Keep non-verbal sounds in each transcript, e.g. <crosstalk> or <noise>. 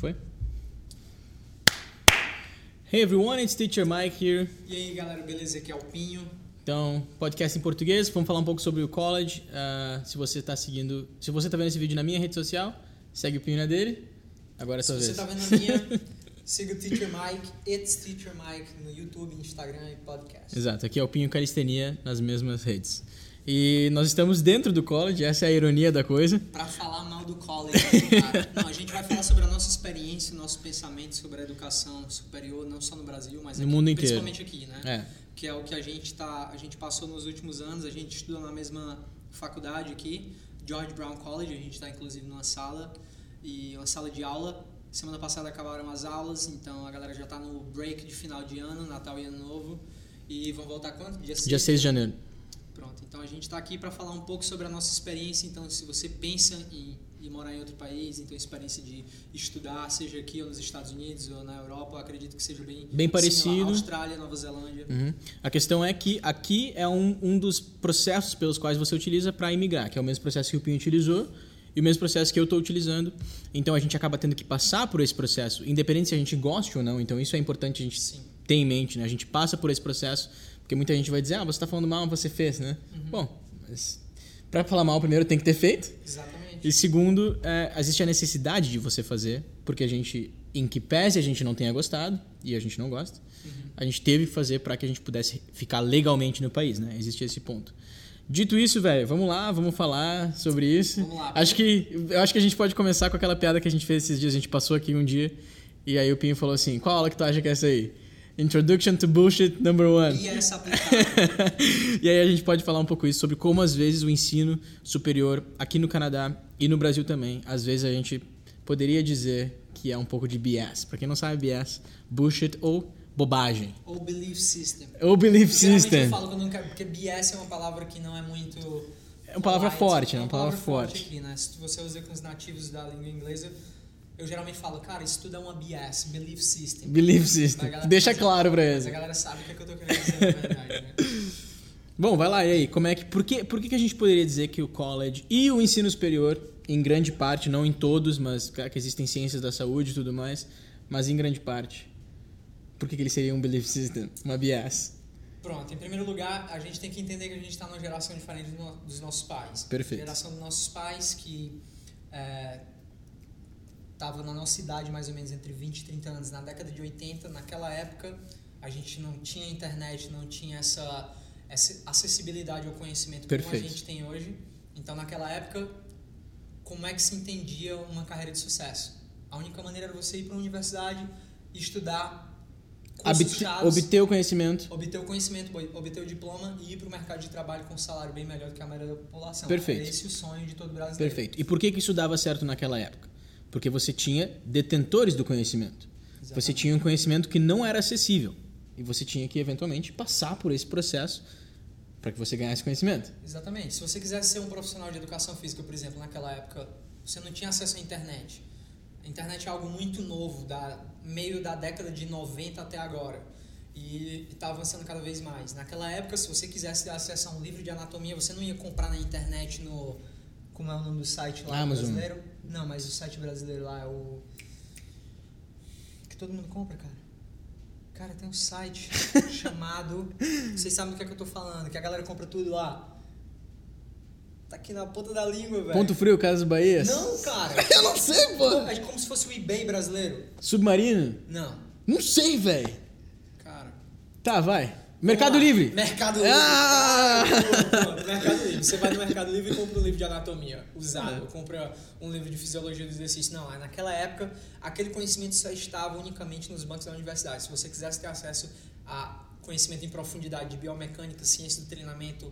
Foi? Hey everyone, it's Teacher Mike here. E aí galera, beleza? Aqui é o Pinho. Então, podcast em português, vamos falar um pouco sobre o college. Uh, se você está seguindo, se você está vendo esse vídeo na minha rede social, segue o Pinho na dele. Agora é sua Se vez. você tá vendo a minha, <laughs> siga o Teacher Mike, It's Teacher Mike no YouTube, Instagram e podcast. Exato, aqui é o Pinho Calistenia nas mesmas redes. E nós estamos dentro do college, essa é a ironia da coisa. Pra falar mal do college, cara. Não, a gente vai falar sobre a nossa experiência, nosso pensamento sobre a educação superior, não só no Brasil, mas No aqui, mundo inteiro. principalmente aqui, né? É, Que é o que a gente tá, a gente passou nos últimos anos, a gente estudou na mesma faculdade aqui, George Brown College, a gente está inclusive numa sala e uma sala de aula. Semana passada acabaram as aulas, então a galera já está no break de final de ano, Natal e Ano Novo. E vão voltar quando? Dia 6? dia 6 de janeiro. Pronto, então a gente está aqui para falar um pouco sobre a nossa experiência. Então, se você pensa em, em morar em outro país, então experiência de estudar, seja aqui ou nos Estados Unidos ou na Europa, eu acredito que seja bem, Bem parecido. similar. Austrália, Nova Zelândia. Uhum. A questão é que aqui é um, um dos processos pelos quais você utiliza para imigrar, que é o mesmo processo que o Pinho utilizou e o mesmo processo que eu estou utilizando. Então a gente acaba tendo que passar por esse processo, independente se a gente goste ou não. Então isso é importante a gente Sim. ter em mente, né? A gente passa por esse processo, porque muita gente vai dizer, ah, você está falando mal, você fez, né? Bom, mas para falar mal, primeiro tem que ter feito. Exatamente. E segundo, é, existe a necessidade de você fazer, porque a gente, em que pese a gente não tenha gostado, e a gente não gosta, a gente teve que fazer para que a gente pudesse ficar legalmente no país, né? Existe esse ponto. Dito isso, velho, vamos lá, vamos falar sobre isso. Vamos lá. Acho que, eu acho que a gente pode começar com aquela piada que a gente fez esses dias. A gente passou aqui um dia e aí o Pinho falou assim: qual aula que tu acha que é essa aí? Introduction to Bullshit Number One. E essa aplicável. <laughs> e aí a gente pode falar um pouco isso sobre como às vezes o ensino superior aqui no Canadá e no Brasil também, às vezes a gente poderia dizer que é um pouco de BS. Pra quem não sabe, BS, bullshit ou bobagem. ou belief system. Ou belief Geralmente system. eu falo quando eu não quero, porque BS é uma palavra que não é muito. É uma palavra polite, forte, é né? Uma palavra forte. aqui, né? Se você usa com os nativos da língua inglesa, eu geralmente falo, cara, isso tudo é uma BS, belief system. Belief system. Deixa claro pra Mas a eles. galera sabe o que, é que eu tô querendo dizer, na verdade, né? <laughs> Bom, vai lá, e aí? Como é que, por, que, por que que a gente poderia dizer que o college e o ensino superior, em grande parte, não em todos, mas que existem ciências da saúde e tudo mais, mas em grande parte, por que, que ele seria um belief system? Uma BS? Pronto, em primeiro lugar, a gente tem que entender que a gente está numa geração diferente dos nossos pais. Perfeito. Geração dos nossos pais que estava na nossa idade, mais ou menos entre 20 e 30 anos, na década de 80. Naquela época, a gente não tinha internet, não tinha essa, essa acessibilidade ao conhecimento como a Perfeito. gente tem hoje. Então, naquela época, como é que se entendia uma carreira de sucesso? A única maneira era você ir para uma universidade estudar cursos Obte- chaves, obter o conhecimento. obter o conhecimento, obter o diploma e ir para o mercado de trabalho com um salário bem melhor do que a maioria da população. Perfeito. Esse o sonho de todo brasileiro. Perfeito. E por que, que isso dava certo naquela época? Porque você tinha detentores do conhecimento. Você Exatamente. tinha um conhecimento que não era acessível. E você tinha que, eventualmente, passar por esse processo para que você ganhasse conhecimento. Exatamente. Se você quisesse ser um profissional de educação física, por exemplo, naquela época, você não tinha acesso à internet. A internet é algo muito novo, da meio da década de 90 até agora. E está avançando cada vez mais. Naquela época, se você quisesse ter acesso a um livro de anatomia, você não ia comprar na internet no. Como é o nome do site lá Amazon. brasileiro? Não, mas o site brasileiro lá é o. Que todo mundo compra, cara. Cara, tem um site <laughs> chamado. Vocês sabem do que é que eu tô falando, que a galera compra tudo lá. Tá aqui na ponta da língua, velho. Ponto Frio, Casas Bahia. Não, cara. <laughs> Eu não sei, pô. É como se fosse o eBay brasileiro. Submarino? Não. Não sei, velho. Cara. Tá, vai. Mercado. Livre. Mercado Livre. Ah! Mercado Livre. Você vai no Mercado Livre e compra um livro de anatomia usado, compra um livro de fisiologia do exercício. Não, naquela época, aquele conhecimento só estava unicamente nos bancos da universidade. Se você quisesse ter acesso a conhecimento em profundidade de biomecânica, ciência do treinamento,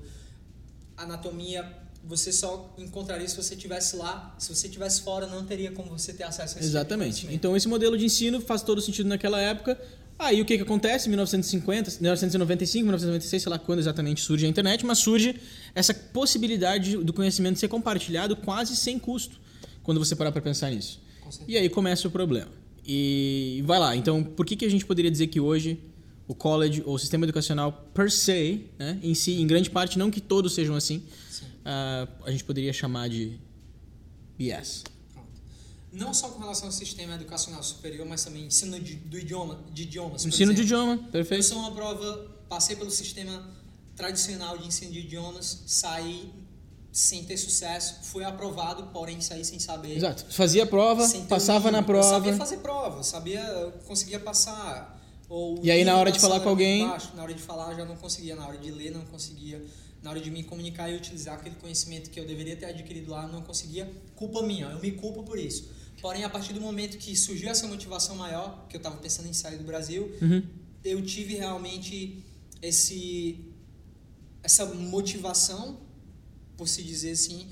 anatomia, você só encontraria se você estivesse lá. Se você estivesse fora, não teria como você ter acesso a esse tipo Exatamente. conhecimento. Então esse modelo de ensino faz todo sentido naquela época. Aí o que, que acontece? 1950, 1995, 1996, sei lá quando exatamente surge a internet, mas surge essa possibilidade do conhecimento ser compartilhado quase sem custo, quando você parar para pensar nisso. E aí começa o problema. E vai lá, então por que, que a gente poderia dizer que hoje o college ou o sistema educacional per se, né, em si, em grande parte, não que todos sejam assim, Sim. ah, a gente poderia chamar de BS. Não só com relação ao sistema educacional superior, mas também ensino de, do idioma, de idiomas. Ensino de idioma, Eu perfeito. sou uma prova, passei pelo sistema tradicional de ensino de idiomas, saí sem ter sucesso, fui aprovado, porém saí sem saber. Exato. Fazia prova, passava na nível. Eu sabia prova. fazer prova, sabia, eu conseguia passar. Ou E aí, na hora de falar com alguém- baixo. na hora de falar já não conseguia, na hora de ler não conseguia, na hora de me comunicar e utilizar aquele conhecimento que eu deveria ter adquirido lá, não conseguia. Culpa minha, eu me culpo por isso. Porém, a partir do momento que surgiu essa motivação maior, que eu estava pensando em sair do Brasil, Uhum. eu tive realmente esse essa motivação, por se dizer assim,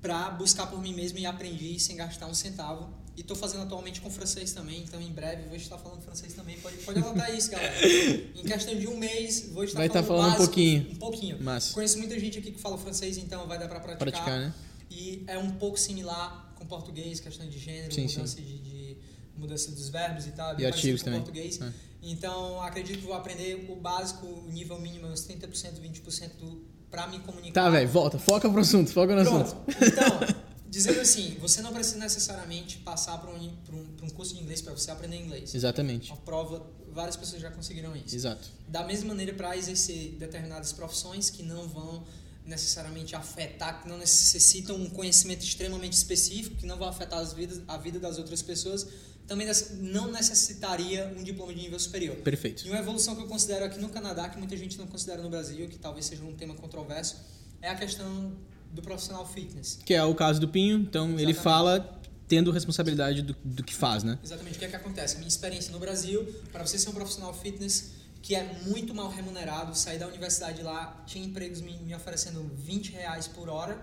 para buscar por mim mesmo e aprendi sem gastar um centavo. E estou fazendo atualmente com francês também, então em breve vou estar falando francês também. Pode, pode anotar isso, galera. <laughs> Em questão de um mês, vou estar Vai falando, falando um básico, pouquinho. Um pouquinho. Massa. Conheço muita gente aqui que fala francês, então vai dar para praticar. Praticar, né? E é um pouco similar com português, questão de gênero, Sim, mudança, De, de- mudança dos verbos e tal. é E artigos com também. português. É. Então, acredito que vou aprender o básico, o nível mínimo, uns 30%, 20% para me comunicar. Tá, velho, volta. Foca pro assunto, foca no Pronto. assunto. Então, <laughs> dizendo assim, você não precisa necessariamente passar por um, por um, por um curso de inglês para você aprender inglês. Exatamente. Uma prova, várias pessoas já conseguiram isso. Exato. Da mesma maneira, para exercer determinadas profissões que não vão necessariamente afetar, que não necessitam um conhecimento extremamente específico, que não vão afetar as vidas, a vida das outras pessoas, também não necessitaria um diploma de nível superior. Perfeito. E uma evolução que eu considero aqui no Canadá, que muita gente não considera no Brasil, que talvez seja um tema controverso, é a questão do profissional fitness. Que é o caso do Pinho, então ele Exatamente. fala tendo responsabilidade do, do que faz, né? Exatamente. O que é que acontece? Minha experiência no Brasil, para você ser um profissional fitness que é muito mal remunerado, sair da universidade lá, tinha empregos me, me oferecendo 20 reais por hora,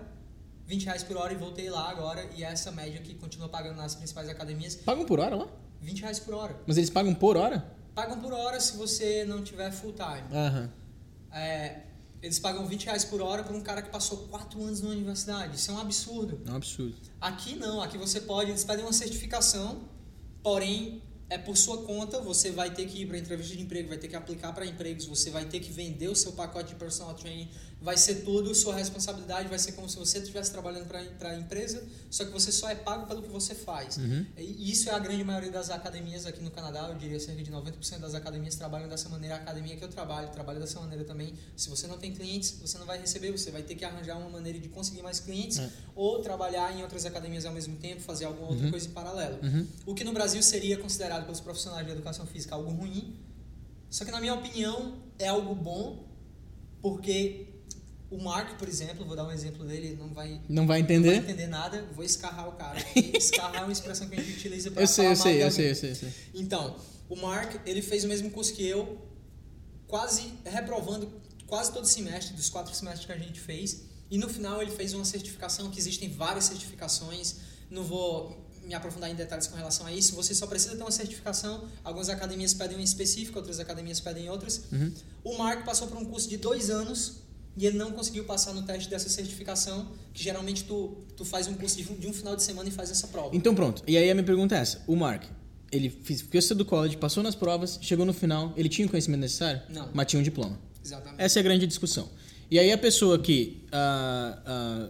20 reais por hora e voltei lá agora e essa média que continua pagando nas principais academias, Pagam por hora lá? 20 reais por hora. Mas eles pagam por hora? Pagam por hora se você não tiver full time. Aham. É, eles pagam 20 reais por hora por um cara que passou 4 anos na universidade. Isso é um absurdo. É um absurdo. Aqui não, aqui você pode, eles pedem uma certificação, porém é por sua conta, você vai ter que ir para entrevista de emprego, vai ter que aplicar para empregos, você vai ter que vender o seu pacote de personal training, vai ser tudo sua responsabilidade, vai ser como se você estivesse trabalhando para a empresa, só que você só é pago pelo que você faz. Uhum. E isso é a grande maioria das academias aqui no Canadá, eu diria cerca de 90% das academias trabalham dessa maneira. A academia que eu trabalho trabalha dessa maneira também. Se você não tem clientes, você não vai receber, você vai ter que arranjar uma maneira de conseguir mais clientes É. ou trabalhar em outras academias ao mesmo tempo, fazer alguma outra Uhum. coisa em paralelo. Uhum. O que no Brasil seria considerado pelos profissionais de educação física algo ruim, só que na minha opinião é algo bom, porque o Mark, por exemplo, vou dar um exemplo dele, não vai Não vai não vai entender? entender nada, vou escarrar o cara. <laughs> Escarrar é uma expressão que a gente utiliza para Eu sei, falar eu sei, eu sei, eu sei, eu sei. Então, o Mark, ele fez o mesmo curso que eu, quase reprovando quase todo semestre, dos quatro semestres que a gente fez. E no final ele fez uma certificação, que existem várias certificações. Não vou me aprofundar em detalhes com relação a isso. Você só precisa ter uma certificação. Algumas academias pedem uma específica, outras academias pedem outras. Uhum. O Mark passou por um curso de dois anos e ele não conseguiu passar no teste dessa certificação, que geralmente tu, tu faz um curso de, um- de um final de semana e faz essa prova. Então pronto. E aí a minha pergunta é essa. O Mark, ele fez fez do college, passou nas provas, chegou no final, ele tinha o conhecimento necessário? Não. Mas tinha um diploma. Exatamente. Essa é a grande discussão. E aí a pessoa que, ah, ah,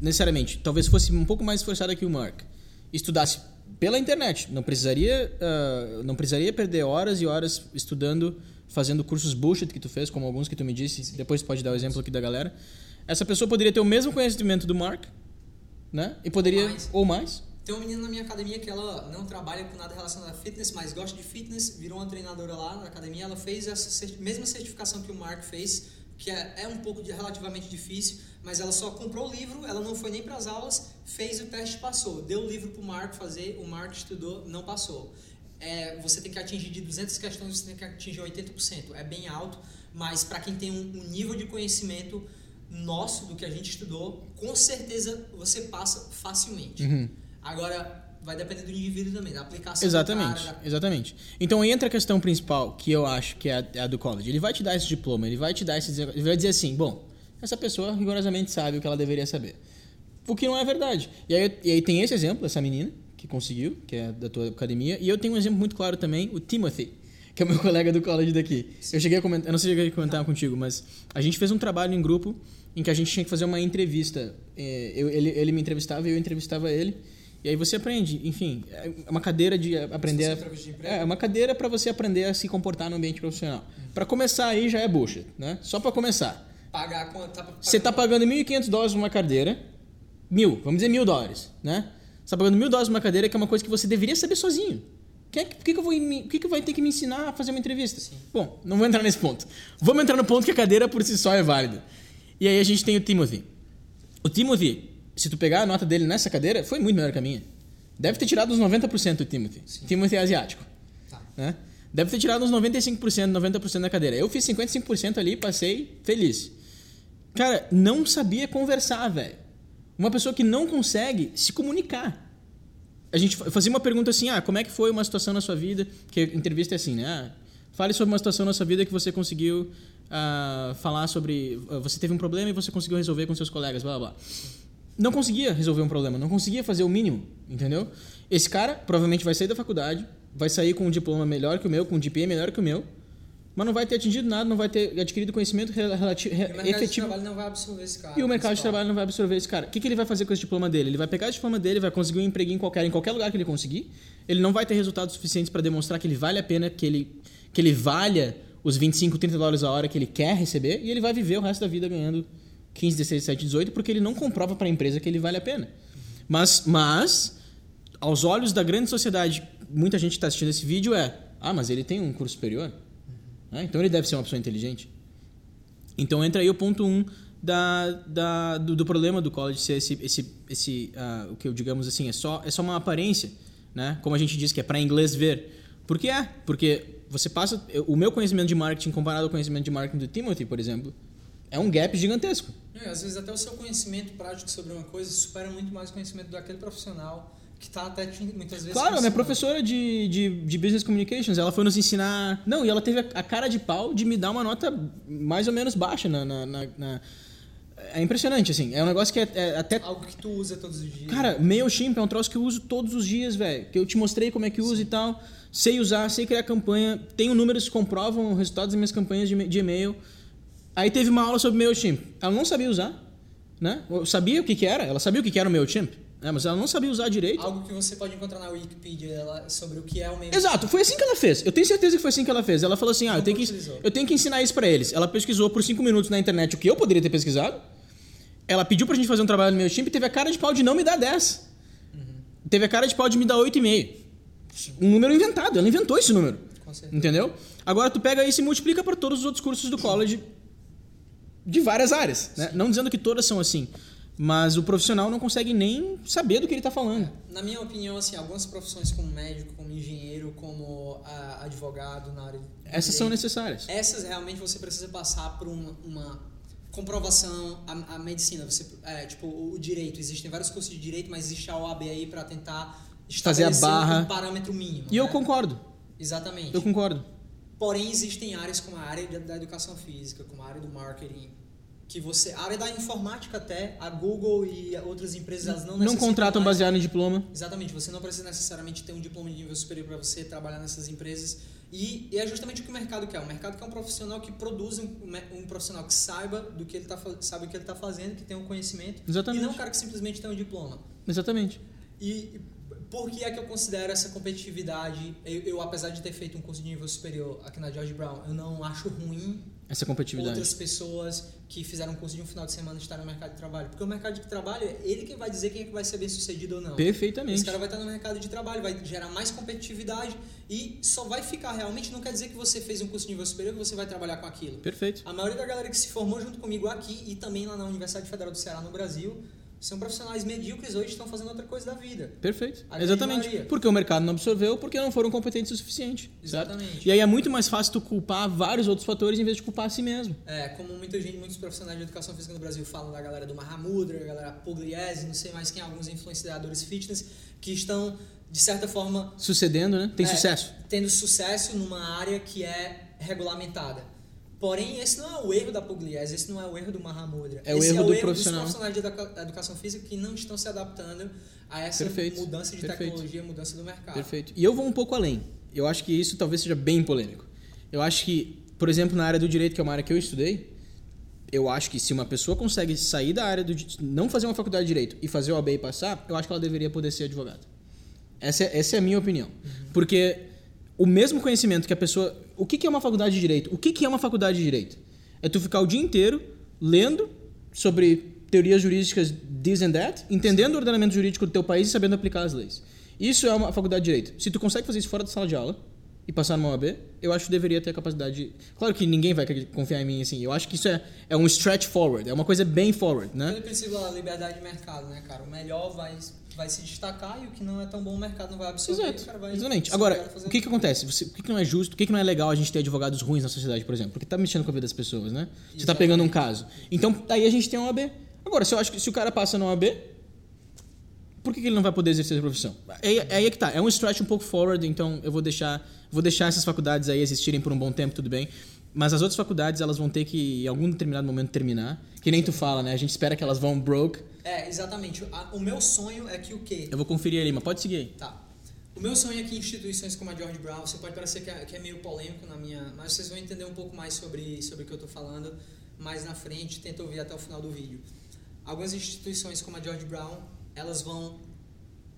necessariamente, talvez fosse um pouco mais esforçada que o Mark, estudasse pela internet, não precisaria, ah, não precisaria perder horas e horas estudando, fazendo cursos bullshit que tu fez, como alguns que tu me disse, depois tu pode dar o exemplo aqui da galera. Essa pessoa poderia ter o mesmo conhecimento do Mark, né? E poderia, mais. ou mais. Tem uma menina na minha academia que ela não trabalha com nada relacionado a fitness, mas gosta de fitness, virou uma treinadora lá na academia. Ela fez essa mesma certificação que o Mark fez, que é, é um pouco de, relativamente difícil, mas ela só comprou o livro, ela não foi nem para as aulas, fez o teste passou. Deu o livro para o Mark fazer, o Mark estudou, não passou. É, você tem que atingir de 200 questões, você tem que atingir 80%. É bem alto, mas para quem tem um, um nível de conhecimento nosso do que a gente estudou, com certeza você passa facilmente. Uhum. Agora, vai depender do indivíduo também, da aplicação Exatamente, cara. da- exatamente. Então entra a questão principal, que eu acho que é a, é a do college. Ele vai te dar esse diploma, ele vai te dar esse ele vai dizer assim, bom, essa pessoa rigorosamente sabe o que ela deveria saber. O que não é verdade. E aí, e aí tem esse exemplo, essa menina que conseguiu, que é da tua academia, e eu tenho um exemplo muito claro também, o Timothy, que é o meu <laughs> colega do college daqui. Eu cheguei a comentar, eu não sei se eu cheguei a comentar contigo, mas a gente fez um trabalho em grupo em que a gente tinha que fazer uma entrevista. É, eu- ele, ele me entrevistava e eu entrevistava ele. E aí você aprende, enfim, é uma cadeira de aprender. Entrevista de emprego. É, uma cadeira para você aprender a se comportar no ambiente profissional. Para começar aí já é bullshit, né? Só para começar. Pagar quanto? Tá Você tá pagando 1.500 dólares numa cadeira, mil, vamos dizer mil dólares, né? Você tá pagando mil dólares numa cadeira que é uma coisa que você deveria saber sozinho. Quem é que- Por que, que eu vou, por que, que vai ter que me ensinar a fazer uma entrevista? Bom, não vou entrar nesse ponto. Vamos entrar no ponto que a cadeira por si só é válida. E aí a gente tem o Timothy. O Timothy, se tu pegar a nota dele nessa cadeira, foi muito melhor que a minha. Deve ter tirado uns 90% do Timothy. Timothy é asiático. Tá. Né? Deve ter tirado uns 95%, 90% da cadeira. Eu fiz 55% ali, passei feliz. Cara, não sabia conversar, velho. Uma pessoa que não consegue se comunicar. A gente fa- fazia uma pergunta assim: ah, como é que foi uma situação na sua vida? Que entrevista é assim, né? Ah, fale sobre uma situação na sua vida que você conseguiu ah, falar sobre. ah, Você teve um problema e você conseguiu resolver com seus colegas, blá blá blá. Não conseguia resolver um problema, não conseguia fazer o mínimo, entendeu? Esse cara provavelmente vai sair da faculdade, vai sair com um diploma melhor que o meu, com um GPA melhor que o meu, mas não vai ter atingido nada, não vai ter adquirido conhecimento rela- relativo, E o mercado de efetivo. trabalho não vai absorver esse cara. E o mercado de trabalho não vai absorver esse cara. O que, que ele vai fazer com esse diploma dele? Ele vai pegar esse diploma dele, vai conseguir um emprego em qualquer, em qualquer lugar que ele conseguir. Ele não vai ter resultados suficientes para demonstrar que ele vale a pena, que ele, que ele valha os 25, 30 dólares a hora que ele quer receber. E ele vai viver o resto da vida ganhando 15, 16, 17, 18, porque ele não comprova para a empresa que ele vale a pena. Mas, mas, aos olhos da grande sociedade, muita gente está assistindo esse vídeo é: ah, mas ele tem um curso superior. Ah, então ele deve ser uma pessoa inteligente. Então entra aí o ponto 1 um da, da, do, do problema do college ser esse, esse, esse ah, o que eu digamos assim, é só, é só uma aparência, né? Como a gente diz que é para inglês ver. Por que é? Porque você passa... O meu conhecimento de marketing comparado ao conhecimento de marketing do Timothy, por exemplo, é um gap gigantesco. É, às vezes até o seu conhecimento prático sobre uma coisa supera muito mais o conhecimento daquele profissional que está até muitas vezes. Claro, minha professora de, de, de Business Communications, ela foi nos ensinar... Não, e ela teve a, cara de pau de me dar uma nota mais ou menos baixa na... na, na- na- É impressionante, assim. É um negócio que é, é até Algo que tu usa todos os dias. Cara, MailChimp é um troço que eu uso todos os dias, velho. Que eu te mostrei como é que usa e tal. Sei usar, sei criar campanha. Tenho números que comprovam os resultados das minhas campanhas de, de e-mail. Aí teve uma aula sobre MailChimp. Ela não sabia usar, né? Eu sabia o que, que era. Ela sabia o que, que era o MailChimp. Né? Mas ela não sabia usar direito. Algo que você pode encontrar na Wikipedia sobre o que é o meio. Exato, foi assim que ela fez. Eu tenho certeza que foi assim que ela fez. Ela falou assim: ah, eu tenho, que, eu tenho que ensinar isso pra eles. Ela pesquisou por cinco minutos na internet o que eu poderia ter pesquisado. Ela pediu pra gente fazer um trabalho no meu time e teve a cara de pau de não me dar 10. Teve a cara de pau de me dar 8,5. Um número inventado. Ela inventou esse número. Com certeza. Entendeu? Agora tu pega isso e multiplica para todos os outros cursos do college de várias áreas. Né? Não dizendo que todas são assim. Mas o profissional não consegue nem saber do que ele está falando. Na minha opinião, assim, algumas profissões como médico, como engenheiro, como ah, advogado na área. de Essas são direito, necessárias. Essas realmente você precisa passar por uma, uma comprovação. A, a medicina, você, é, tipo, o direito. Existem vários cursos de direito, mas existe a OAB aí para tentar Fazer a barra. um parâmetro mínimo. E eu né? concordo. Exatamente. Eu concordo. Porém, existem áreas como a área da educação física, como a área do marketing, que você. A área da informática até, a Google e outras empresas elas não Não contratam mais- baseado em diploma. Exatamente, você não precisa necessariamente ter um diploma de nível superior para você trabalhar nessas empresas. E, e é justamente o que o mercado quer. O mercado quer um profissional que produza um, um profissional que saiba do que ele tá, sabe o que ele está fazendo, que tem um conhecimento. Exatamente. E não um cara que simplesmente tem um diploma. Exatamente. E por que é que eu considero essa competitividade? Eu, eu, apesar de ter feito um curso de nível superior aqui na George Brown, eu não acho ruim Essa competitividade. outras pessoas que fizeram um curso de um final de semana estarem no mercado de trabalho. Porque o mercado de trabalho é ele que vai dizer quem é que vai ser bem sucedido ou não. Perfeitamente. Esse cara vai estar no mercado de trabalho, vai gerar mais competitividade e só vai ficar realmente. Não quer dizer que você fez um curso de nível superior que você vai trabalhar com aquilo. Perfeito. A maioria da galera que se formou junto comigo aqui e também lá na Universidade Federal do Ceará, no Brasil, são profissionais medíocres hoje que estão fazendo outra coisa da vida. Perfeito. Exatamente. maioria. Porque o mercado não absorveu, porque não foram competentes o suficiente. certo? Exatamente. E aí é muito mais fácil tu culpar vários outros fatores em vez de culpar a si mesmo. É, como muita gente, muitos profissionais de educação física no Brasil falam da galera do Mahamudra, da galera Pugliese, não sei mais quem, alguns influenciadores fitness que estão, de certa forma, Sucedendo, né? Tem É, sucesso. tendo sucesso numa área que é regulamentada. Porém, esse não é o erro da Pugliese, esse não é o erro do Mahamudra. É o esse erro é o do erro profissional. dos profissionais de educa- educação física que não estão se adaptando a essa Perfeito, mudança de perfeito. tecnologia, mudança do mercado. Perfeito. E eu vou um pouco além. Eu acho que isso talvez seja bem polêmico. Eu acho que, por exemplo, na área do direito, que é uma área que eu estudei, eu acho que se uma pessoa consegue sair da área do não fazer uma faculdade de direito e fazer o OAB e passar, eu acho que ela deveria poder ser advogada. Essa é, essa é a minha opinião. Porque o mesmo conhecimento que a pessoa. O que, que é uma faculdade de direito? O que, que é uma faculdade de direito? É tu ficar o dia inteiro lendo sobre teorias jurídicas this and that, entendendo o ordenamento jurídico do teu país e sabendo aplicar as leis. Isso é uma faculdade de direito. Se tu consegue fazer isso fora da sala de aula e passar numa OAB, eu acho que deveria ter a capacidade de... Claro que ninguém vai confiar em mim assim. Eu acho que isso é, é um stretch forward, é uma coisa bem forward, né? Aquele princípio da liberdade de mercado, né, cara? O melhor vai, vai se destacar e o que não é tão bom o mercado não vai absorver. Exato. o cara vai Exatamente. Agora, o que, que acontece? Você, por que, que não é justo? Por que, que não é legal a gente ter advogados ruins na sociedade, por exemplo? Porque tá mexendo com a vida das pessoas, né? Você tá pegando um caso. Então, aí a gente tem a OAB. Agora, se eu acho que se o cara passa na OAB, por que, que ele não vai poder exercer a profissão? É, é aí que tá. É um stretch um pouco forward, então eu vou deixar, vou deixar essas faculdades aí existirem por um bom tempo, tudo bem. Mas as outras faculdades, elas vão ter que, em algum determinado momento, terminar. Que nem tu fala, né? A gente espera que elas vão broke. É, exatamente. O meu sonho é que o quê? Eu vou conferir ali, mas pode seguir aí. Tá. O meu sonho é que instituições como a George Brown, você pode parecer que é, que é meio polêmico na minha, mas vocês vão entender um pouco mais sobre, sobre o que eu estou falando mais na frente, tenta ouvir até o final do vídeo. Algumas instituições como a George Brown, elas vão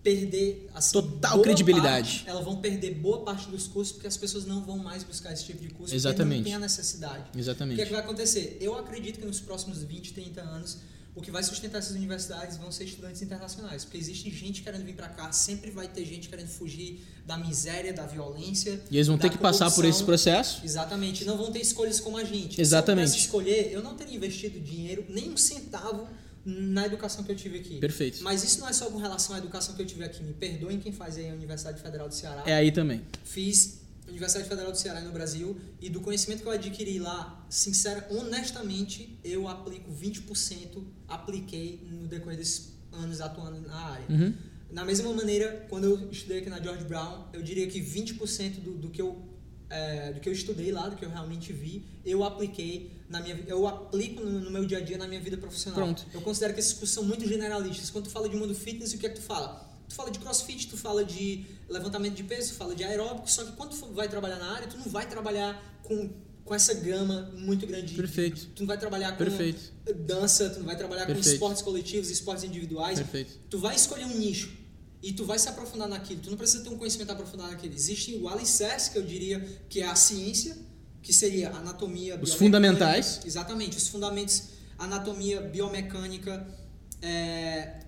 perder assim, Total credibilidade. parte- elas vão perder boa parte dos cursos porque as pessoas não vão mais buscar esse tipo de curso porque Exatamente. não tem a necessidade. O que é Exatamente. que vai acontecer? Eu acredito que nos próximos 20, 30 anos, o que vai sustentar essas universidades vão ser estudantes internacionais. Porque existe gente querendo vir para cá, sempre vai ter gente querendo fugir da miséria, da violência. E eles vão ter que passar por esse corrupção. processo. Exatamente. Não vão ter escolhas como a gente. Exatamente. Se eu escolher, eu não teria investido dinheiro, nem um centavo, na educação que eu tive aqui. Perfeito. Mas isso não é só com relação à educação que eu tive aqui. Me perdoem quem faz aí a Universidade Federal do Ceará. É aí também. Fiz Universidade Federal do Ceará no Brasil e do conhecimento que eu adquiri lá, sincera, honestamente, eu aplico 20%, apliquei no decorrer desses anos atuando na área. Uhum. Na mesma maneira, quando eu estudei aqui na George Brown, eu diria que 20% do, do que eu é, do que eu estudei lá, do que eu realmente vi, eu apliquei na minha eu aplico no, no meu dia a dia na minha vida profissional. Pronto. Eu considero que esses cursos são muito generalistas. Quando tu fala de mundo fitness, o que é que tu fala? Tu fala de crossfit, tu fala de levantamento de peso, tu fala de aeróbico, só que quando tu vai trabalhar na área, tu não vai trabalhar com, com essa gama muito grande. de- Perfeito. Tu não vai trabalhar com Perfeito. dança, tu não vai trabalhar com Perfeito. esportes coletivos, esportes individuais. Perfeito. Tu vai escolher um nicho e tu vai se aprofundar naquilo. Tu não precisa ter um conhecimento aprofundado naquilo. Existe o alicerce, que eu diria que é a ciência, que seria anatomia, Os fundamentais. Exatamente, os fundamentos, anatomia, biomecânica, é,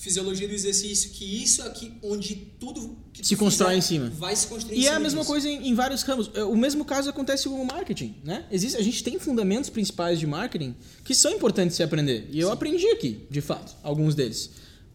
fisiologia do exercício, que isso aqui onde tudo que Se constrói em cima. Vai se construir E é a mesma disso. coisa em, em vários ramos. É, O mesmo caso acontece com o marketing, né? Existe, a gente tem fundamentos principais de marketing que são importantes de se aprender. E eu aprendi aqui, de fato, alguns deles.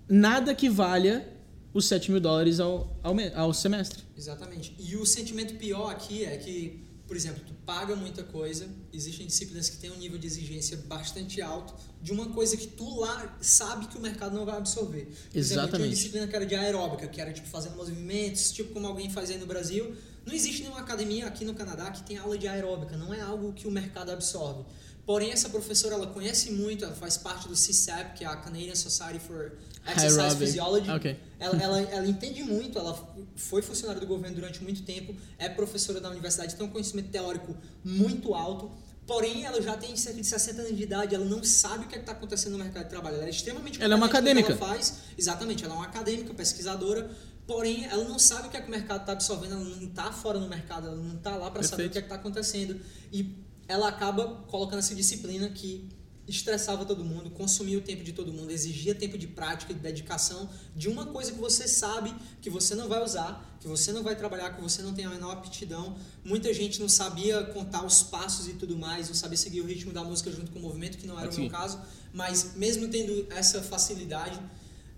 Nada que valha os 7 mil dólares ao, ao, ao semestre. Exatamente. E o sentimento pior aqui é que, por exemplo, tu paga muita coisa, existem disciplinas que têm um nível de exigência bastante alto de uma coisa que tu lá sabe que o mercado não vai absorver. Por Exemplo, tinha Exatamente. uma disciplina que era de aeróbica, que era tipo fazendo movimentos, tipo como alguém faz aí no Brasil. Não existe nenhuma academia aqui no Canadá que tenha aula de aeróbica, não é algo que o mercado absorve. Porém, essa professora, ela conhece muito, ela faz parte do CSAP, que é a Canadian Society for Exercise. Physiology. Ok. Ela, ela, ela entende muito, ela foi funcionária do governo durante muito tempo, é professora da universidade, tem um conhecimento teórico muito alto, porém ela já tem cerca de 60 anos de idade, ela não sabe o que é está acontecendo no mercado de trabalho. Ela é extremamente Ela é uma acadêmica. Ela faz, exatamente, ela é uma acadêmica, pesquisadora, porém ela não sabe o que é que o mercado está absorvendo, ela não está fora no mercado, ela não está lá para saber o que é está acontecendo. E ela acaba colocando essa disciplina que estressava todo mundo, consumia o tempo de todo mundo, exigia tempo de prática e dedicação de uma coisa que você sabe que você não vai usar, que você não vai trabalhar, que você não tem a menor aptidão. Muita gente não sabia contar os passos e tudo mais, não sabia seguir o ritmo da música junto com o movimento, que não era o meu caso, mas mesmo tendo essa facilidade,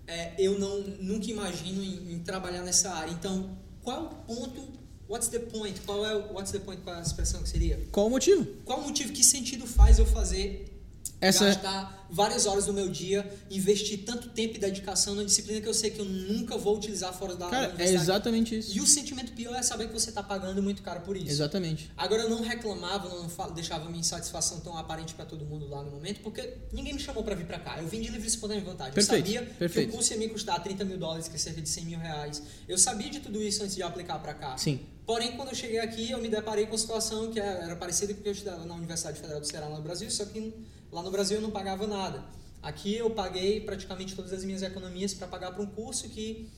é, eu não nunca imagino em, em trabalhar nessa área. Então, qual o ponto? What's the point? Qual é o what's the point para a expressão que seria? Qual o motivo? Qual o motivo, que sentido faz eu fazer Essa- gastar várias horas do meu dia, investir tanto tempo e dedicação numa disciplina que eu sei que eu nunca vou utilizar fora da Cara, é exatamente isso. E o sentimento pior é saber que você está pagando muito caro por isso. Exatamente. Agora eu não reclamava, não deixava minha insatisfação tão aparente para todo mundo lá no momento, porque ninguém me chamou para vir para cá. Eu vim de livre e espontânea vontade. Perfeito, eu sabia perfeito. que o curso ia me custar 30 mil dólares, que é cerca de 100 mil reais. Eu sabia de tudo isso antes de aplicar para cá. Sim. Porém, quando eu cheguei aqui, eu me deparei com uma situação que era parecida com o que eu estudava na Universidade Federal do Ceará, no Brasil, só que Lá no Brasil eu não pagava nada. Aqui eu paguei praticamente todas as minhas economias para pagar para um curso que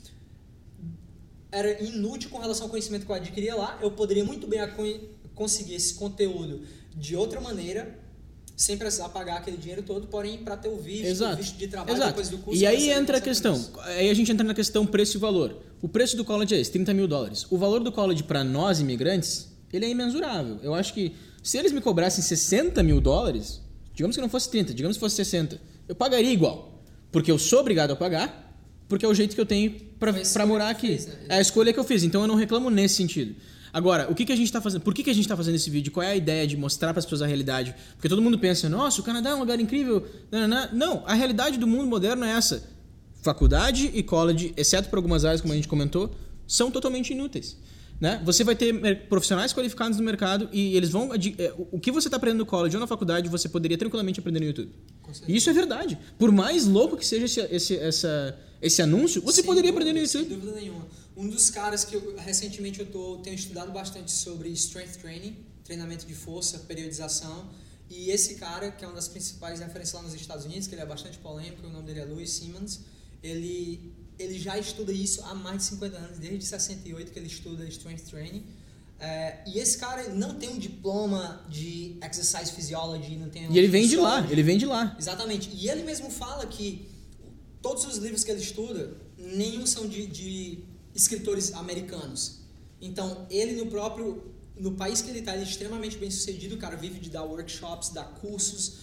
era inútil com relação ao conhecimento que eu adquiria lá. Eu poderia muito bem conseguir esse conteúdo de outra maneira, sem precisar pagar aquele dinheiro todo, porém para ter o visto, Exato. o visto de trabalho Exato. depois do curso. E aí entra a questão. Aí a gente entra na questão preço e valor. O preço do college é esse, 30 mil dólares. O valor do college para nós imigrantes, ele é imensurável. Eu acho que se eles me cobrassem 60 mil dólares, digamos que não fosse 30, digamos que fosse 60, eu pagaria igual. Porque eu sou obrigado a pagar, porque é o jeito que eu tenho para morar aqui. fez, né? É a escolha que eu fiz, então eu não reclamo nesse sentido. Agora, o que, que a gente está fazendo? Por que, que a gente está fazendo esse vídeo? Qual é a ideia de mostrar para as pessoas a realidade? Porque todo mundo pensa, nossa, o Canadá é um lugar incrível. Não, não, não. Não, a realidade do mundo moderno é essa. Faculdade e college, exceto por algumas áreas, como a gente comentou, são totalmente inúteis. Né? Você vai ter profissionais qualificados no mercado e eles vão. é, o- que você está aprendendo no college ou na faculdade, você poderia tranquilamente aprender no YouTube. Isso é verdade. Por mais louco que seja esse, esse, essa, esse anúncio, você Sem poderia dúvida, aprender no Sem YouTube. dúvida nenhuma. Um dos caras que eu, recentemente eu tô, tenho estudado bastante sobre strength training, treinamento de força, periodização. E esse cara, que é uma das principais referências lá nos Estados Unidos, que ele é bastante polêmico, o nome dele é Louis Simmons, ele, ele já estuda isso há mais de 50 anos, desde 68 que ele estuda strength training. É, e esse cara não tem um diploma de exercise physiology, não tem um E ele vem de lá, ele vem de lá. Exatamente. E ele mesmo fala que todos os livros que ele estuda, nenhum são de, de escritores americanos. Então, ele no próprio no país que ele está, ele é extremamente bem sucedido. O cara vive de dar workshops, dar cursos,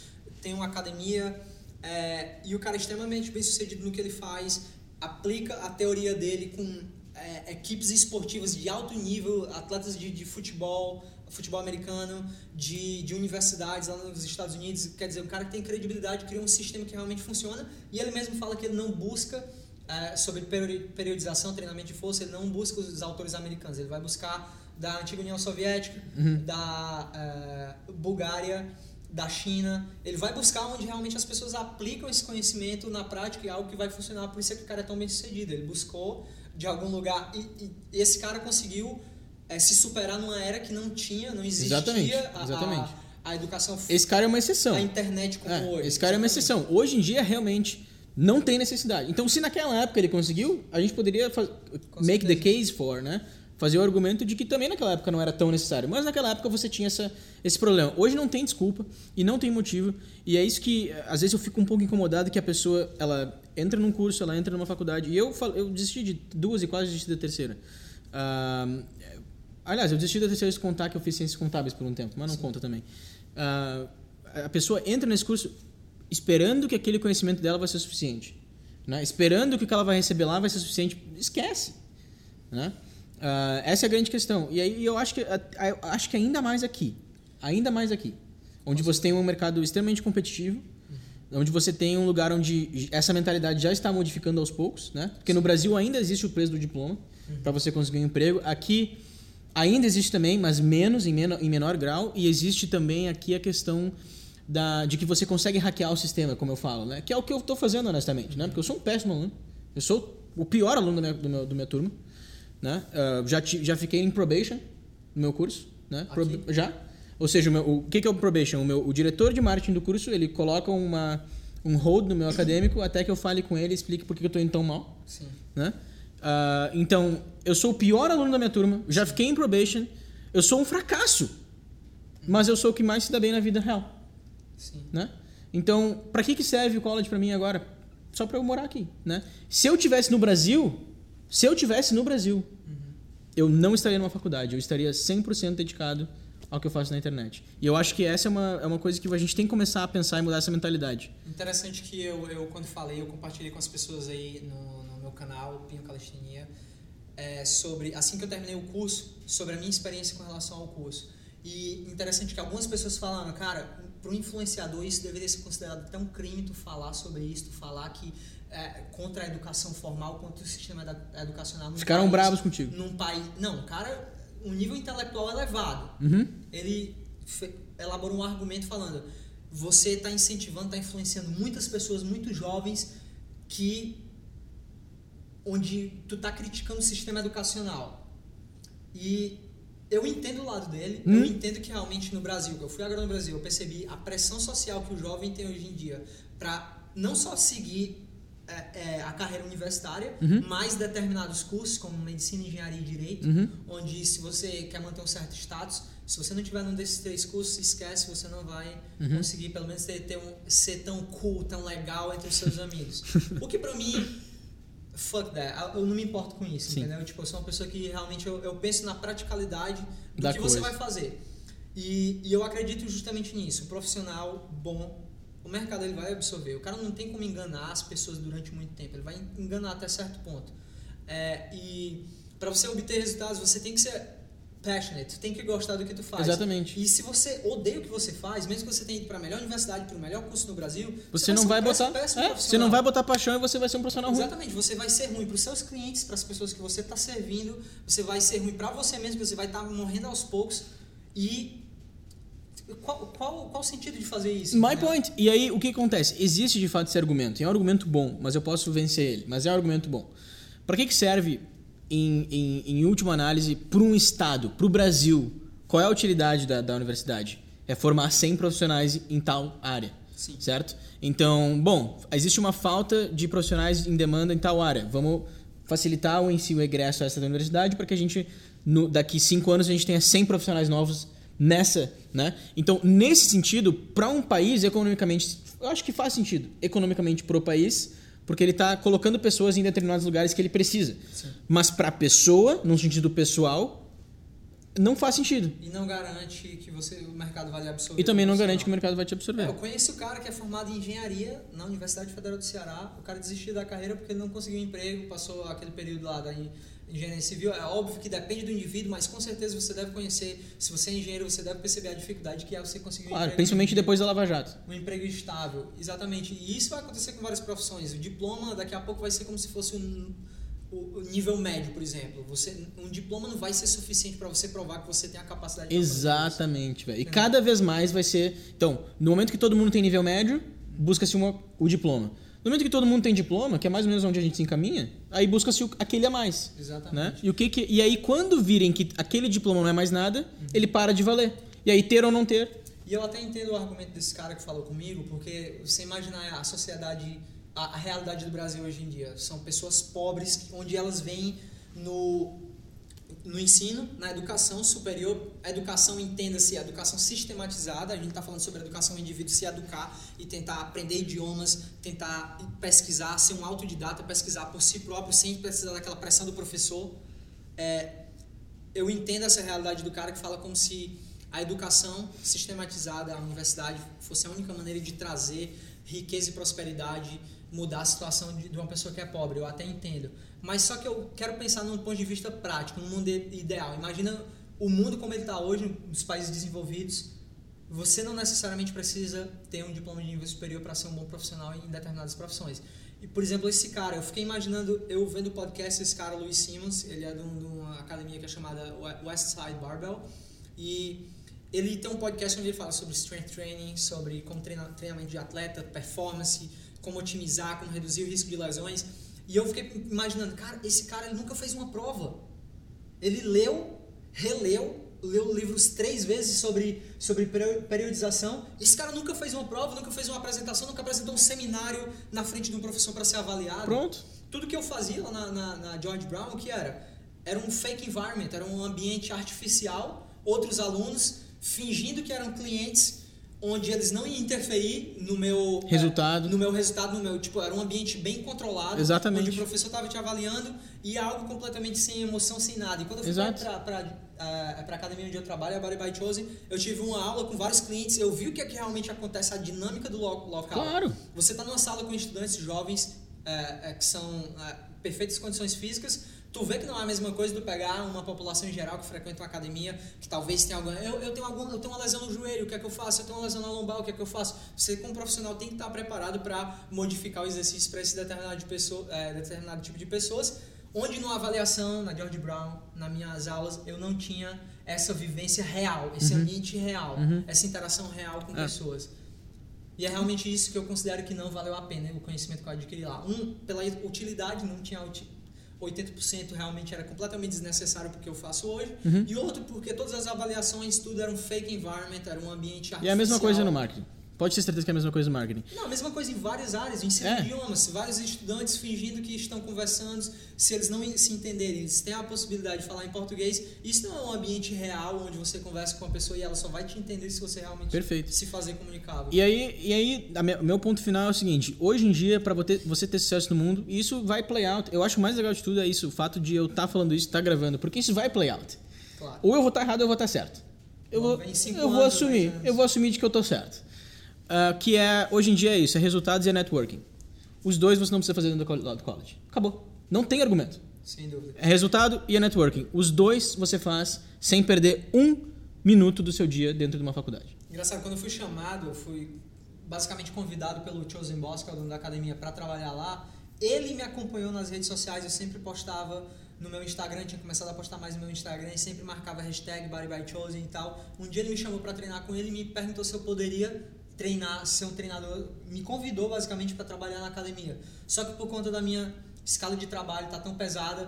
tem uma academia. é, e o cara é extremamente bem sucedido no que ele faz, aplica a teoria dele com é, equipes esportivas de alto nível, atletas de, de futebol, futebol americano, de, de universidades lá nos Estados Unidos. Quer dizer, o cara que tem credibilidade, cria um sistema que realmente funciona. E ele mesmo fala que ele não busca, é, sobre peri- periodização, treinamento de força, ele não busca os autores americanos. Ele vai buscar da antiga União Soviética, da é, Bulgária, da China. Ele vai buscar onde realmente as pessoas aplicam esse conhecimento na prática e é algo que vai funcionar. Por isso é que o cara é tão bem sucedido. Ele buscou de algum lugar e, e esse cara conseguiu é, se superar numa era que não tinha, não existia Exatamente, a- a, exatamente. a, educação, Esse cara é uma exceção. a internet como É, hoje. esse cara é uma Exatamente. exceção. Hoje em dia, realmente, não tem necessidade. Então, se naquela época ele conseguiu, a gente poderia fa- make the case for, né? Fazer o argumento de que também naquela época não era tão necessário. Mas naquela época você tinha essa, esse problema. Hoje não tem desculpa e não tem motivo. E é isso que, às vezes, eu fico um pouco incomodado que a pessoa, ela entra num curso, ela entra numa faculdade. E eu, eu desisti de duas e quase desisti da terceira. Ah, aliás, eu desisti da terceira se contar que eu fiz ciências contábeis por um tempo, mas não conta também. Ah, a pessoa entra nesse curso esperando que aquele conhecimento dela vai ser suficiente. Né? Esperando que o que ela vai receber lá vai ser suficiente. Esquece. Né? Ah, essa é a grande questão. E aí eu acho que, eu acho que ainda mais aqui. Ainda mais aqui. Onde você tem um mercado extremamente competitivo. Onde você tem um lugar onde essa mentalidade já está modificando aos poucos. Né? Porque no Brasil ainda existe o preço do diploma para você conseguir um emprego. Aqui ainda existe também, mas menos, em menor, em menor grau. E existe também aqui a questão da, de que você consegue hackear o sistema, como eu falo, né? Que é o que eu estou fazendo, honestamente, né? Porque eu sou um péssimo aluno. Eu sou o pior aluno da minha, do meu, do minha turma, né? Ah, já, já fiquei em probation no meu curso, né? Pro- já. Ou seja, o, meu- o que, que é o probation? O, meu, o diretor de marketing do curso, ele coloca uma, um hold no meu acadêmico até que eu fale com ele e explique por que eu estou indo tão mal Sim. né? Ah, então, eu sou o pior aluno da minha turma, já fiquei em probation, eu sou um fracasso, mas eu sou o que mais se dá bem na vida real, Sim. né? Então, para que que serve o college para mim agora? Só para eu morar aqui, né? Se eu tivesse no Brasil, se eu tivesse no Brasil, eu não estaria numa faculdade, eu estaria 100% dedicado ao que eu faço na internet. E eu acho que essa é uma, é uma coisa que a gente tem que começar a pensar e mudar essa mentalidade. Interessante que eu, eu, quando falei, eu compartilhei com as pessoas aí no, no meu canal, Pinho Calistenia, é, sobre, assim que eu terminei o curso, sobre a minha experiência com relação ao curso. E interessante que algumas pessoas falaram, cara, para um influenciador isso deveria ser considerado um crime tu falar sobre isso, tu falar que é, contra a educação formal, contra o sistema edu- educacional. Ficaram país- bravos contigo. Num país, não, cara, um nível intelectual elevado Uhum. ele fe- elaborou um argumento falando você está incentivando, está influenciando muitas pessoas muito jovens que onde tu está criticando o sistema educacional e eu entendo o lado dele, Hum. eu entendo que realmente no Brasil, eu fui agora no Brasil, eu percebi a pressão social que o jovem tem hoje em dia para não só seguir é, é, a carreira universitária, Uhum. mas determinados cursos como medicina, engenharia e direito, Uhum. onde se você quer manter um certo status, se você não tiver num desses três cursos, esquece, você não vai Uhum. conseguir pelo menos ter, ter um, ser tão cool, tão legal entre os seus <laughs> amigos. o que pra mim fuck that. Eu não me importo com isso, Sim. entendeu? Tipo, eu sou uma pessoa que realmente eu, eu penso na praticalidade do Da que você coisa. vai fazer. E, e eu acredito justamente nisso. Um profissional bom, o mercado ele vai absorver. O cara não tem como enganar as pessoas durante muito tempo. Ele vai enganar até certo ponto. É, e para você obter resultados, você tem que ser passionate, tu tem que gostar do que tu faz. Exatamente. E se você odeia o que você faz, mesmo que você tenha ido para a melhor universidade, para o melhor curso no Brasil, Você não ser um vai péssimo- botar. É, você não vai botar paixão e você vai ser um profissional ruim. Exatamente, você vai ser ruim para os seus clientes, para as pessoas que você está servindo, você vai ser ruim para você mesmo, você vai estar morrendo aos poucos. E qual, qual, qual o sentido de fazer isso? My né? point. E aí, o que acontece? Existe de fato esse argumento. E é um argumento bom, mas eu posso vencer ele. Mas é um argumento bom. Para que, que serve, em, em, em última análise, para um Estado, para o Brasil? Qual é a utilidade da, da universidade? É formar 100 profissionais em tal área. Sim. Certo? Então, bom, existe uma falta de profissionais em demanda em tal área. Vamos facilitar o ensino, o egresso a essa da universidade para que a gente, no, daqui cinco anos, a gente tenha 100 profissionais novos nessa, né? Então, nesse sentido, para um país, economicamente, eu acho que faz sentido, economicamente para o país, porque ele está colocando pessoas em determinados lugares que ele precisa. Sim. Mas para a pessoa, num sentido pessoal, não faz sentido. E não garante que você, o mercado vai lhe absorver. E também não garante que o mercado vai te absorver. É, eu conheço o cara que é formado em engenharia na Universidade Federal do Ceará. O cara desistiu da carreira porque ele não conseguiu emprego, passou aquele período lá da engenharia civil. É óbvio que depende do indivíduo, mas com certeza você deve conhecer. Se você é engenheiro, você deve perceber a dificuldade que é você conseguir um Claro, emprego. principalmente depois da Lava Jato. um emprego estável, exatamente. E isso vai acontecer com várias profissões. O diploma daqui a pouco vai ser como se fosse um, o nível médio, por exemplo. Você, um diploma não vai ser suficiente para você provar que você tem a capacidade. Exatamente, velho. E cada vez mais vai ser. Então, no momento que todo mundo tem nível médio, busca-se o diploma. No momento que todo mundo tem diploma, que é mais ou menos onde a gente se encaminha, aí busca-se aquele a mais. Exatamente. Né? E, o que que, e aí, quando virem que aquele diploma não é mais nada, ele para de valer. E aí, ter ou não ter. E eu até entendo o argumento desse cara que falou comigo, porque você imaginar a sociedade, a, a realidade do Brasil hoje em dia. São pessoas pobres, onde elas vêm no, no ensino, na educação superior. A educação, entenda-se, a educação sistematizada. A gente está falando sobre a educação do indivíduo se educar e tentar aprender idiomas, tentar pesquisar, ser um autodidata, pesquisar por si próprio, sem precisar daquela pressão do professor. É, eu entendo essa realidade do cara que fala como se a educação sistematizada, a universidade, fosse a única maneira de trazer riqueza e prosperidade, mudar a situação de, de uma pessoa que é pobre. Eu até entendo. Mas só que eu quero pensar num ponto de vista prático, num mundo ideal. Imagina o mundo como ele está hoje, nos países desenvolvidos. Você não necessariamente precisa ter um diploma de nível superior para ser um bom profissional em determinadas profissões. E, por exemplo, esse cara, eu fiquei imaginando, eu vendo o podcast, esse cara, Luiz Simmons, ele é de, um- de uma academia que é chamada West Side Barbell, e ele tem um podcast onde ele fala sobre strength training, sobre como treinar, treinamento de atleta, performance, como otimizar, como reduzir o risco de lesões. E eu fiquei imaginando, cara, esse cara ele nunca fez uma prova. Ele leu, releu, leu livros três vezes sobre, sobre peri- periodização. Esse cara nunca fez uma prova, nunca fez uma apresentação, nunca apresentou um seminário na frente de um professor para ser avaliado. Pronto. Tudo que eu fazia lá na, na, na George Brown, o que era? Era um fake environment, era um ambiente artificial, outros alunos fingindo que eram clientes, onde eles não iam interferir no meu Resultado. é, no meu resultado, no meu tipo, era um ambiente bem controlado, Exatamente. onde o professor estava te avaliando e algo completamente sem emoção, sem nada. E quando eu fui Exato. para a academia onde eu trabalho, a Body by Chosen, eu tive uma aula com vários clientes, eu vi o que é que realmente acontece, a dinâmica do lo- local. Claro. Você está numa sala com estudantes jovens é, é, que são é, perfeitas condições físicas, tu vê que não é a mesma coisa do pegar uma população em geral que frequenta uma academia, que talvez tenha alguma. Eu, eu, tenho, algum, eu tenho uma lesão no joelho, o que é que eu faço? Eu tenho uma lesão na lombar, o que é que eu faço? Você, como profissional, tem que estar preparado para modificar o exercício para esse determinado, de pessoa, é, determinado tipo de pessoas. Onde numa avaliação, na George Brown, nas minhas aulas, eu não tinha essa vivência real, esse ambiente real, essa interação real com É. pessoas. E é realmente isso que eu considero que não valeu a pena o conhecimento que eu adquiri lá. Um, pela utilidade, não tinha 80% realmente era completamente desnecessário porque eu faço hoje, Uhum. e outro porque todas as avaliações, tudo era um fake environment, era um ambiente artificial. E é a mesma coisa no marketing. Pode ter certeza que é a mesma coisa no marketing. Não, a mesma coisa em várias áreas, ensino É. idiomas, vários estudantes fingindo que estão conversando, se eles não se entenderem, eles têm a possibilidade de falar em português, isso não é um ambiente real onde você conversa com a pessoa e ela só vai te entender se você realmente Perfeito. se fazer comunicável. E aí, e aí meu ponto final é o seguinte: hoje em dia, para você ter sucesso no mundo, isso vai play out. Eu acho mais legal de tudo é isso, o fato de eu estar falando isso, estar gravando, porque isso vai play out. Claro. Ou eu vou estar errado ou eu vou estar certo. Eu Bom, vou, eu vou assumir, eu vou assumir de que eu tô certo. Ah, que é, hoje em dia é isso, é resultados e é networking. Os dois você não precisa fazer dentro do col- do college. Acabou. Não tem argumento. Sem dúvida. É resultado e é networking. Os dois você faz sem perder um minuto do seu dia dentro de uma faculdade. Engraçado, quando eu fui chamado, eu fui basicamente convidado pelo Chosen Boss, que é o dono da academia, para trabalhar lá. Ele me acompanhou nas redes sociais, eu sempre postava no meu Instagram, tinha começado a postar mais no meu Instagram e sempre marcava hashtag Body by Chosen e tal. Um dia ele me chamou para treinar com ele e me perguntou se eu poderia treinar, ser um treinador, me convidou basicamente para trabalhar na academia. Só que por conta da minha escala de trabalho tá tão pesada,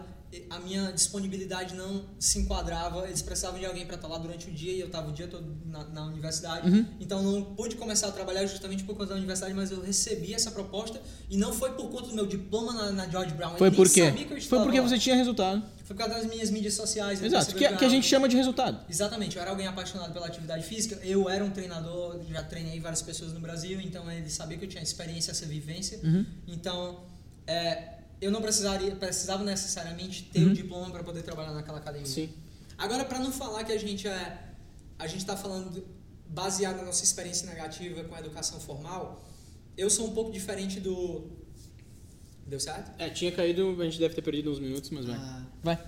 a minha disponibilidade não se enquadrava, eles precisavam de alguém para estar lá durante o dia e eu estava o dia todo na, na universidade. Uhum. Então não pude começar a trabalhar justamente por conta da universidade, mas eu recebi essa proposta e não foi por conta do meu diploma na, na George Brown. Foi eu nem por quê? sabia que eu Foi porque lá. você tinha resultado. Foi por causa das minhas mídias sociais. eu Exato, que, é, que a gente chama de resultado. Exatamente, eu era alguém apaixonado pela atividade física, eu era um treinador, já treinei várias pessoas no Brasil, então ele sabia que eu tinha experiência, essa vivência. Uhum. Então, é, eu não precisaria, precisava necessariamente ter Uhum. o diploma para poder trabalhar naquela academia. Sim. Agora, para não falar que a gente é, a gente está falando baseado na nossa experiência negativa com a educação formal, eu sou um pouco diferente do. Deu certo? É, tinha caído, a gente deve ter perdido uns minutos, mas vai. Ah. Vai.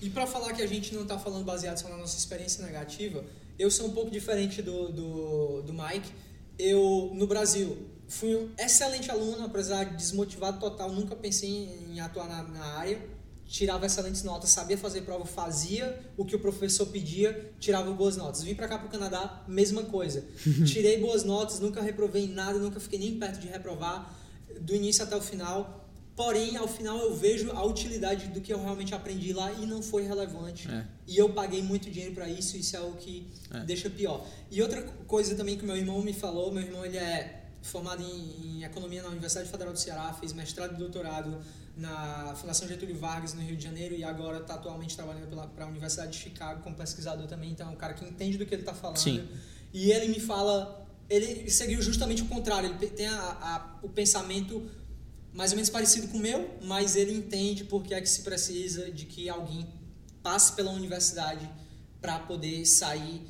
E para falar que a gente não está falando baseado só na nossa experiência negativa, eu sou um pouco diferente do, do, do Mike. Eu, no Brasil, fui um excelente aluno, apesar de desmotivado total, nunca pensei em, atuar na, na área. Tirava excelentes notas, sabia fazer prova, fazia o que o professor pedia, tirava boas notas. Vim para cá para o Canadá, mesma coisa. Tirei boas notas, nunca reprovei em nada, nunca fiquei nem perto de reprovar, do início até o final. Porém, ao final eu vejo a utilidade do que eu realmente aprendi lá e não foi relevante. É. E eu paguei muito dinheiro para isso, isso é o que É. deixa pior. E outra coisa também que meu irmão me falou, meu irmão ele é formado em, em economia na Universidade Federal do Ceará, fez mestrado e doutorado na Fundação Getúlio Vargas no Rio de Janeiro e agora está atualmente trabalhando para a Universidade de Chicago como pesquisador também, então é um cara que entende do que ele está falando. Sim. E ele me fala, ele seguiu justamente o contrário, ele tem a, a- o pensamento mais ou menos parecido com o meu, mas ele entende porque é que se precisa de que alguém passe pela universidade para poder sair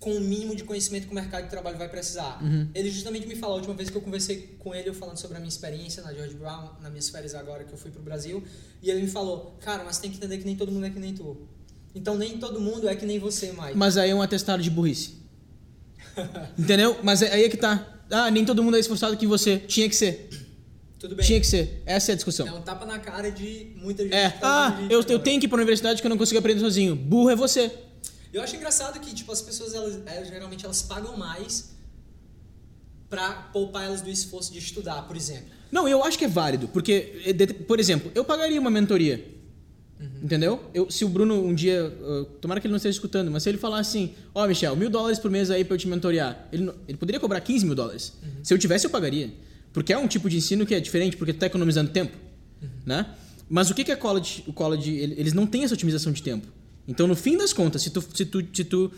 com o mínimo de conhecimento que o mercado de trabalho vai precisar. Uhum. Ele justamente me falou, a última vez que eu conversei com ele, eu falando sobre a minha experiência na George Brown, nas minhas férias agora que eu fui pro Brasil, e ele me falou, cara, mas tem que entender que nem todo mundo é que nem tu. Então nem todo mundo é que nem você, Mike. Mas aí é um atestado de burrice. <laughs> Entendeu? Mas aí é que tá. Ah, nem todo mundo é esforçado que você. Tinha que ser. Tudo bem. Tinha que ser. Essa é a É discussão. um tapa na cara de muita gente. É. tá Ah, eu, eu tenho que ir pra universidade que eu não consigo aprender sozinho. Burro é você. Eu acho engraçado que, tipo, as pessoas, elas, elas, geralmente, elas pagam mais pra poupar elas do esforço de estudar, por exemplo. Não, eu acho que é válido, porque, eh, por exemplo, eu pagaria uma mentoria. Entendeu? Eu, se o Bruno um dia. uh, tomara que ele não esteja escutando, mas se ele falar assim: Ó, Michel, mil dólares por mês aí pra eu te mentorear, ele, ele poderia cobrar 15 mil dólares. Se eu tivesse, eu pagaria. Porque é um tipo de ensino que é diferente, porque tu tá economizando tempo. Né? Mas o que, que é college? O college, ele- eles não têm essa otimização de tempo. Então, no fim das contas, se tu, se tu, se tu.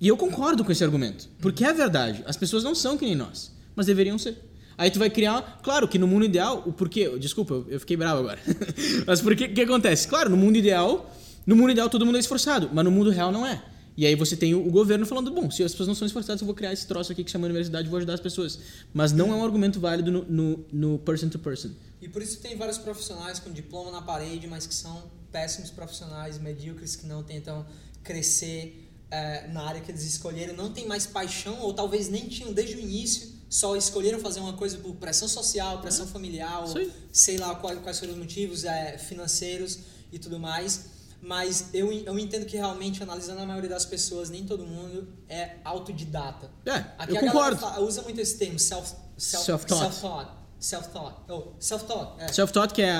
E eu concordo com esse argumento. Porque é verdade. As pessoas não são que nem nós. Mas deveriam ser. Aí tu vai criar. Claro que no mundo ideal. O porquê. Desculpa, eu- fiquei bravo agora. <laughs> mas por que acontece? Claro, no mundo ideal. No mundo ideal todo mundo é esforçado. Mas no mundo real não é. E aí você tem o o governo falando, bom, se as pessoas não são esforçadas, eu vou criar esse troço aqui que chama universidade e vou ajudar as pessoas. Mas não é um argumento válido no, no, no person to person. E por isso tem vários profissionais com diploma na parede, mas que são péssimos profissionais, medíocres, que não tentam crescer eh, na área que eles escolheram, não tem mais paixão, ou talvez nem tinham desde o início, só escolheram fazer uma coisa por pressão social, pressão familiar, ou sei lá quais, quais foram os motivos eh, financeiros e tudo mais. Mas eu, eu entendo que realmente, analisando a maioria das pessoas, nem todo mundo é autodidata. É, Aqui eu a concordo. galera fa- usa muito esse termo, self, self, Self-taught. self-taught. Self-taught. Oh, self-taught. É. Self-taught que é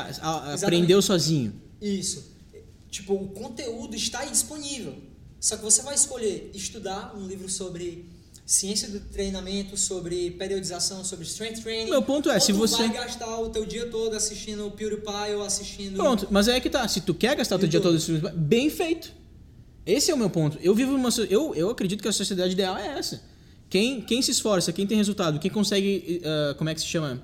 aprendeu sozinho. Isso. Tipo, o conteúdo está aí disponível. Só que você vai escolher estudar um livro sobre ciência do treinamento, sobre periodização, sobre strength training. Meu ponto é, ou se você- vai gastar o teu dia todo assistindo o PewDiePie ou assistindo... Pronto, mas é que tá. Se tu quer gastar o teu dia todo assistindo, bem feito. Esse é o meu ponto. Eu vivo uma. Eu, eu acredito que a sociedade ideal é essa. Quem, quem se esforça, quem tem resultado, quem consegue. ah, como é que se chama?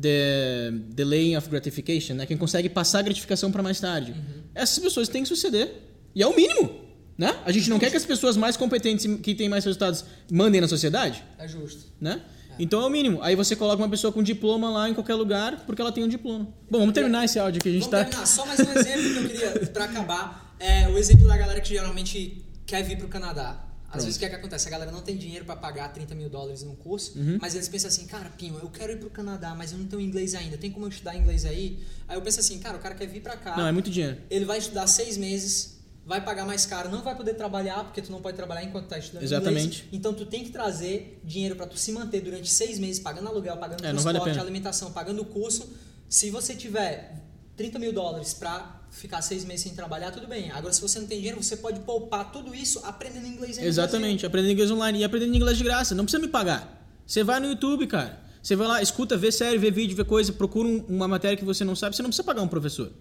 The delaying of gratification, né? Quem consegue passar a gratificação para mais tarde. Essas pessoas têm que suceder. E é o mínimo. Né? A gente não quer que as pessoas mais competentes que têm mais resultados mandem na sociedade. É justo. Né? Então é o mínimo. Aí você coloca uma pessoa com diploma lá em qualquer lugar porque ela tem um diploma. Bom, vamos terminar esse áudio aqui. A gente Vamos tá. terminar. Só mais um exemplo que eu queria, pra acabar. É o exemplo da galera que geralmente quer vir pro Canadá. Às vezes o que, é que acontece? A galera não tem dinheiro pra pagar 30 mil dólares num curso, Uhum. mas eles pensam assim, cara, Pinho, eu quero ir pro Canadá, mas eu não tenho inglês ainda. Tem como eu estudar inglês aí? Aí eu penso assim, cara, o cara quer vir pra cá. Não, é muito dinheiro. Ele vai estudar seis meses, vai pagar mais caro, não vai poder trabalhar, porque tu não pode trabalhar enquanto tá estudando Exatamente. inglês. Então tu tem que trazer dinheiro pra tu se manter durante seis meses, pagando aluguel, pagando É, vale transporte, pena. alimentação, pagando o curso. Se você tiver 30 mil dólares pra ficar seis meses sem trabalhar, tudo bem. Agora, se você não tem dinheiro, você pode poupar tudo isso aprendendo inglês no Exatamente, aprendendo inglês online e aprendendo inglês de graça. Não precisa me pagar. Você vai no YouTube, cara. Você vai lá, escuta, vê série, vê vídeo, vê coisa, procura um- uma matéria que você não sabe, você não precisa pagar um professor.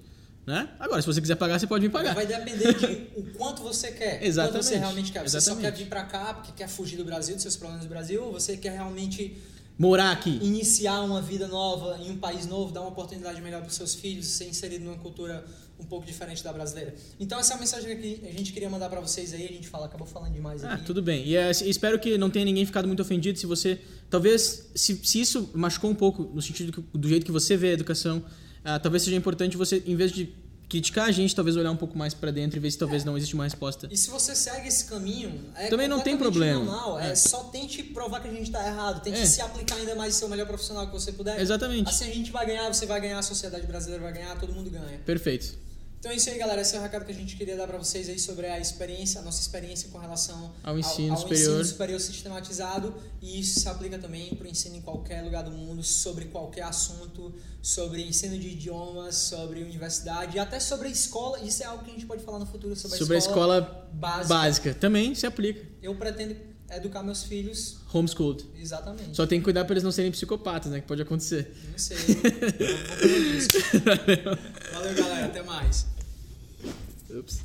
Né? Agora, se você quiser pagar, você pode me pagar. Vai depender de o quanto você quer. Quanto Exatamente. você realmente quer. Você só Exatamente. quer vir pra cá porque quer fugir do Brasil, dos seus problemas do Brasil, ou você quer realmente Morar aqui. iniciar uma vida nova em um país novo, dar uma oportunidade melhor para seus filhos, ser inserido numa cultura um pouco diferente da brasileira. Então essa é a mensagem que a gente queria mandar para vocês aí, a gente fala, acabou falando demais Ah, aqui. tudo bem. E é, espero que não tenha ninguém ficado muito ofendido se você. Talvez, se, se isso machucou um pouco, no sentido que- do jeito que você vê a educação, ah, talvez seja importante você, em vez de criticar a gente, talvez olhar um pouco mais pra dentro e ver se talvez não existe uma resposta. E se você segue esse caminho, é Também não tem problema. Normal, é. É. só tente provar que a gente está errado, tente É. se aplicar ainda mais e ser o melhor profissional que você puder. Exatamente. Assim a gente vai ganhar, você vai ganhar, a sociedade brasileira vai ganhar, todo mundo ganha. Perfeito. Então é isso aí, galera. Esse é o recado que a gente queria dar para vocês aí sobre a experiência, a nossa experiência com relação Ao ensino ao superior. ensino superior sistematizado. E isso se aplica também para o ensino em qualquer lugar do mundo, sobre qualquer assunto, sobre ensino de idiomas, sobre universidade até sobre a escola. Isso é algo que a gente pode falar no futuro sobre, Sobre a escola básica. básica. Também se aplica. Eu pretendo educar meus filhos Homeschooled. exatamente. Só tem que cuidar pra eles não serem psicopatas, né? Que pode acontecer. Não sei. eu vou-. <laughs> Valeu, galera. Até mais. Ups.